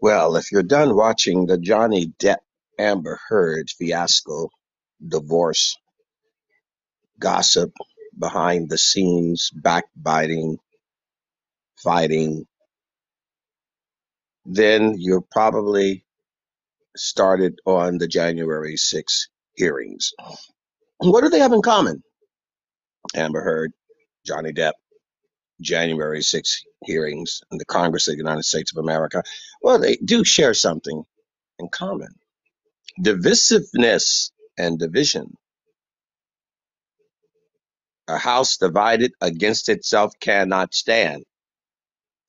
Well, if you're done watching the Johnny Depp Amber Heard fiasco, divorce, gossip, behind the scenes, backbiting, fighting, then you're probably started on the January 6 hearings. What do they have in common? Amber Heard, Johnny Depp, January 6 hearings in the Congress of the United States of America. Well, they do share something in common divisiveness and division A house divided against itself cannot stand.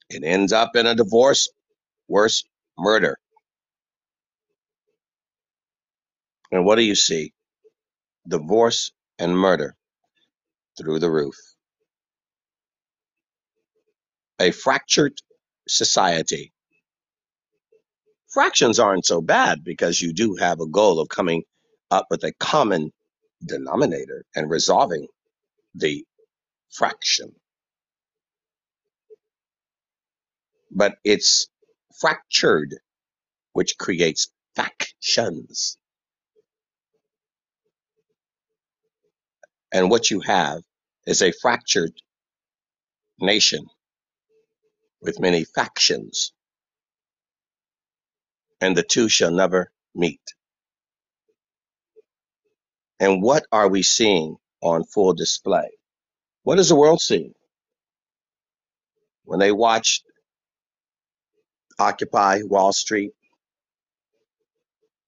It ends up in a divorce, worse, murder. And what do you see? Divorce and murder through the roof. A fractured society. Fractions aren't so bad because you do have a goal of coming up with a common denominator and resolving the fraction. But it's fractured, which creates factions. And what you have is a fractured nation with many factions, and the two shall never meet. And what are we seeing on full display? What is the world seeing when they watch Occupy Wall Street,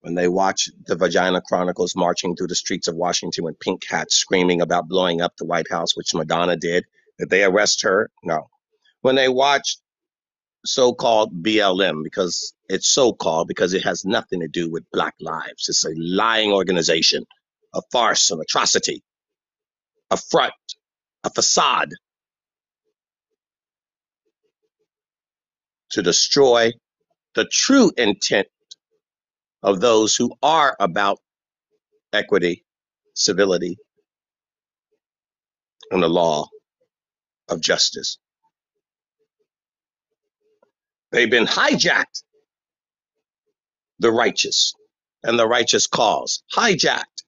when they watch the Vagina Chronicles marching through the streets of Washington with pink hats screaming about blowing up the White House, which Madonna did? Did they arrest her? No. When they watch so-called BLM because it's so-called because it has nothing to do with black lives. It's a lying organization, a farce, an atrocity, a front, a facade to destroy the true intent of those who are about equity, civility, and the law of justice. They've been hijacked, the righteous and the righteous cause, hijacked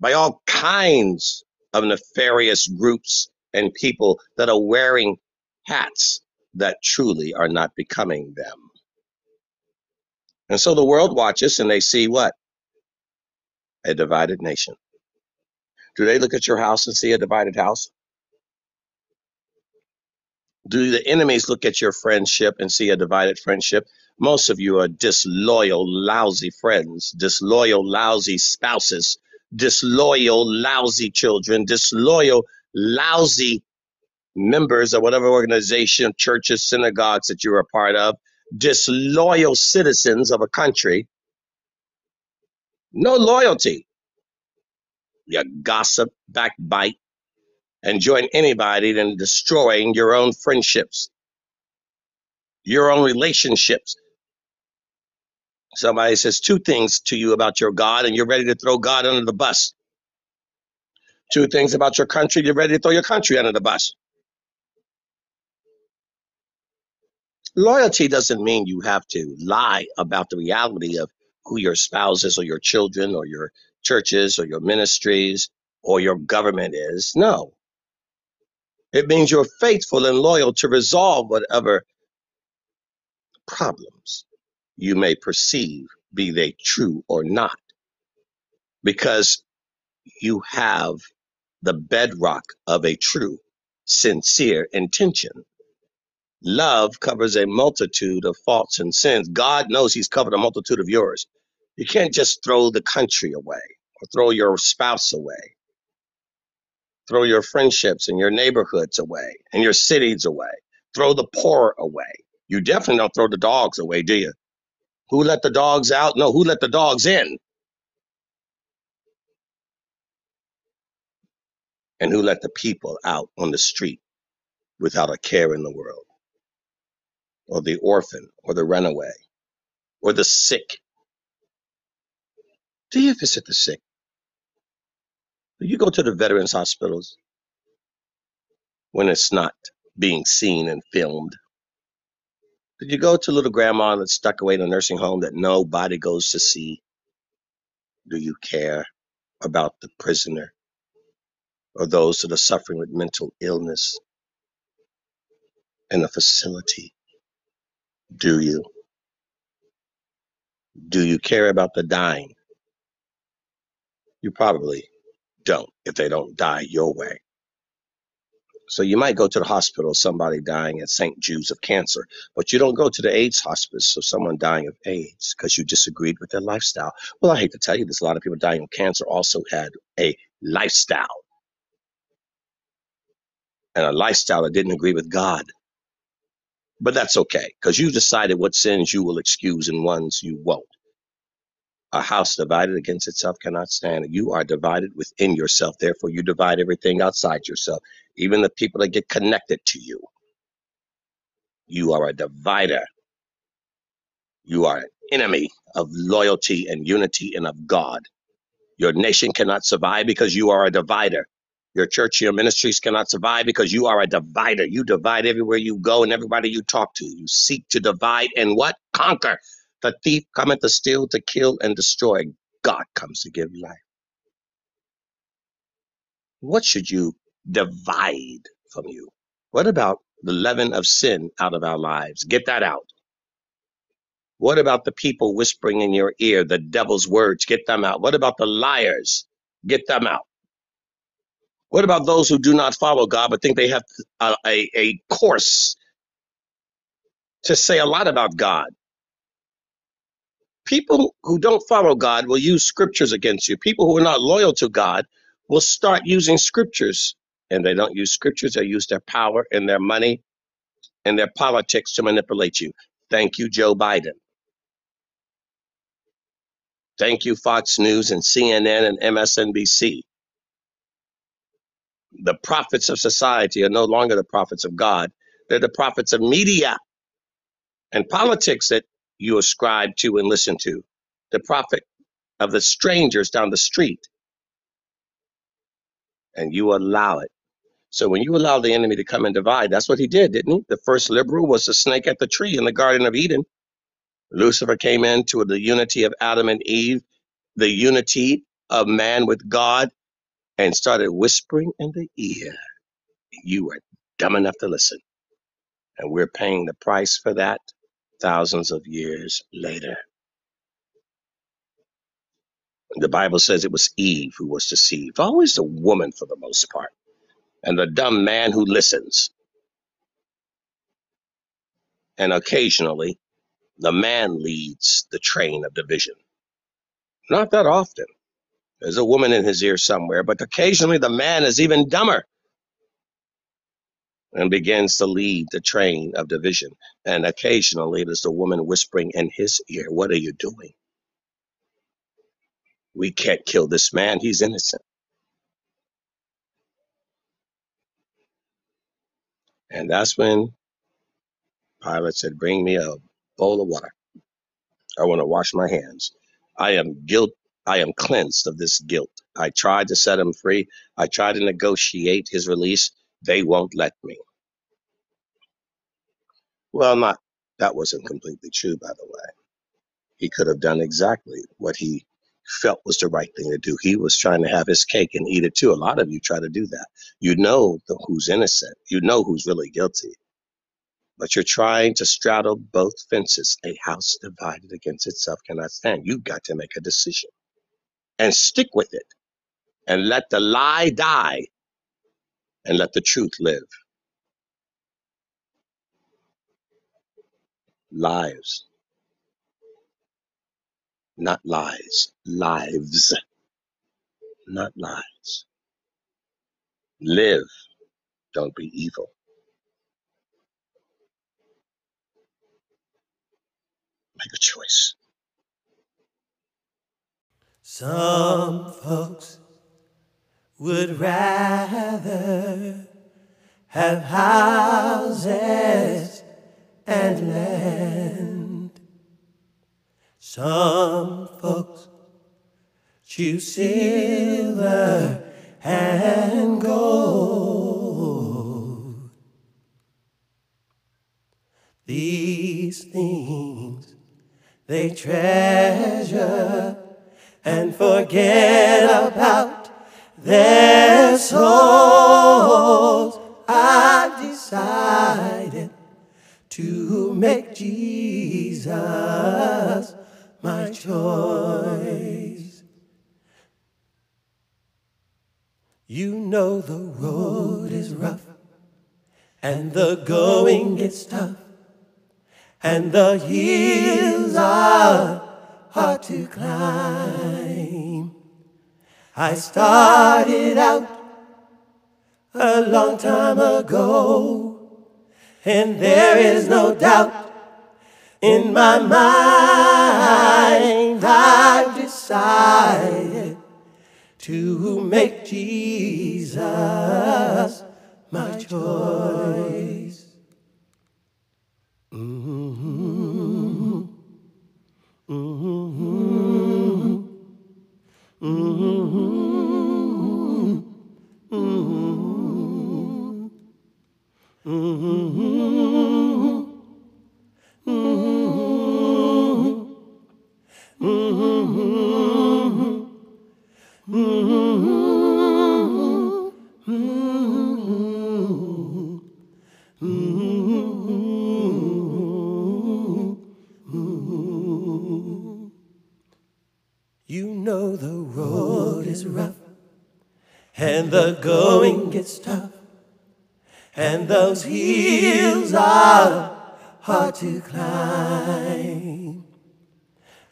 by all kinds of nefarious groups and people that are wearing hats that truly are not becoming them. And so the world watches and they see what? A divided nation. Do they look at your house and see a divided house? Do the enemies look at your friendship and see a divided friendship? Most of you are disloyal, lousy friends, disloyal, lousy spouses, disloyal, lousy children, disloyal, lousy members of whatever organization, churches, synagogues that you're a part of, disloyal citizens of a country, no loyalty. You gossip, backbite, and join anybody in destroying your own friendships, your own relationships. Somebody says two things to you about your God, and you're ready to throw God under the bus. Two things about your country, you're ready to throw your country under the bus. Loyalty doesn't mean you have to lie about the reality of who your spouse is, or your children, or your churches, or your ministries, or your government is. No. It means you're faithful and loyal to resolve whatever problems you may perceive, be they true or not, because you have the bedrock of a true, sincere intention. Love covers a multitude of faults and sins. God knows He's covered a multitude of yours. You can't just throw the country away or throw your spouse away, throw your friendships and your neighborhoods away and your cities away, throw the poor away. You definitely don't throw the dogs away, do you? Who let the dogs out? No, who let the dogs in? And who let the people out on the street without a care in the world? Or the orphan, or the runaway, or the sick. Do you visit the sick? You go to the veterans hospitals when it's not being seen and filmed? Did you go to little grandma that's stuck away in a nursing home that nobody goes to see? Do you care about the prisoner or those that are suffering with mental illness in a facility? Do you? Do you care about the dying? You probably don't if they don't die your way. So you might go to the hospital, somebody dying at St. Jude's of cancer, but you don't go to the AIDS hospice of someone dying of AIDS because you disagreed with their lifestyle. Well, I hate to tell you this, a lot of people dying of cancer also had a lifestyle and a lifestyle that didn't agree with God. But that's okay because you decided what sins you will excuse and ones you won't. A house divided against itself cannot stand. You are divided within yourself. Therefore, you divide everything outside yourself, even the people that get connected to you. You are a divider. You are an enemy of loyalty and unity and of God. Your nation cannot survive because you are a divider. Your church, your ministries cannot survive because you are a divider. You divide everywhere you go and everybody you talk to. You seek to divide and what? Conquer. The thief cometh to steal, to kill, and destroy. God comes to give life. What should you divide from you? What about the leaven of sin out of our lives? Get that out. What about the people whispering in your ear the devil's words? Get them out. What about the liars? Get them out. What about those who do not follow God but think they have a, a, a course to say a lot about God? People who don't follow God will use scriptures against you. People who are not loyal to God will start using scriptures. And they don't use scriptures, they use their power and their money and their politics to manipulate you. Thank you, Joe Biden. Thank you, Fox News and CNN and MSNBC. The prophets of society are no longer the prophets of God, they're the prophets of media and politics that you ascribe to and listen to. The prophet of the strangers down the street, and you allow it. So when you allow the enemy to come and divide, that's what he did, didn't he? The first liberal was the snake at the tree in the Garden of Eden. Lucifer came into the unity of Adam and Eve, the unity of man with God, and started whispering in the ear. You were dumb enough to listen. And we're paying the price for that thousands of years later. The Bible says it was Eve who was deceived, always the woman for the most part, and the dumb man who listens. And occasionally, the man leads the train of division. Not that often. There's a woman in his ear somewhere, but occasionally the man is even dumber and begins to lead the train of division. And occasionally there's the woman whispering in his ear, What are you doing? We can't kill this man. He's innocent. And that's when Pilate said, Bring me a bowl of water. I want to wash my hands. I am guilt. I am cleansed of this guilt. I tried to set him free. I tried to negotiate his release. They won't let me. Well, not that wasn't completely true, by the way. He could have done exactly what he felt was the right thing to do. He was trying to have his cake and eat it too. A lot of you try to do that. You know the, who's innocent. You know who's really guilty. But you're trying to straddle both fences. A house divided against itself cannot stand. You've got to make a decision and stick with it and let the lie die and let the truth live. Lives, not lies. Lives, not lies. Live. Don't be evil. Make a choice. Some folks would rather have houses and land. Some folks choose silver and gold. these things they treasure and forget about their souls. I've decided to make Jesus my choice. You know the road is rough and the going gets tough and the hills are hard to climb. I started out a long time ago, and there is no doubt in my mind I've decided to make Jesus my choice. The going gets tough and those hills are hard to climb.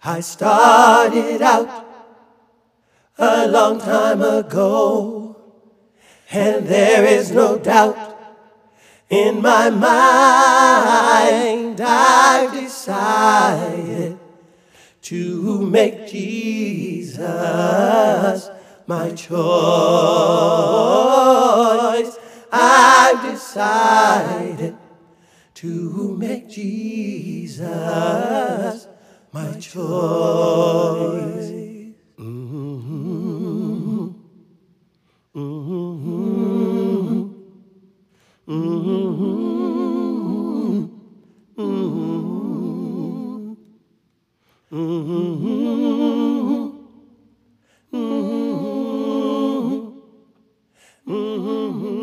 I started out a long time ago, and there is no doubt in my mind I've decided to make Jesus my choice. I've decided to make Jesus my choice. Mm-hmm.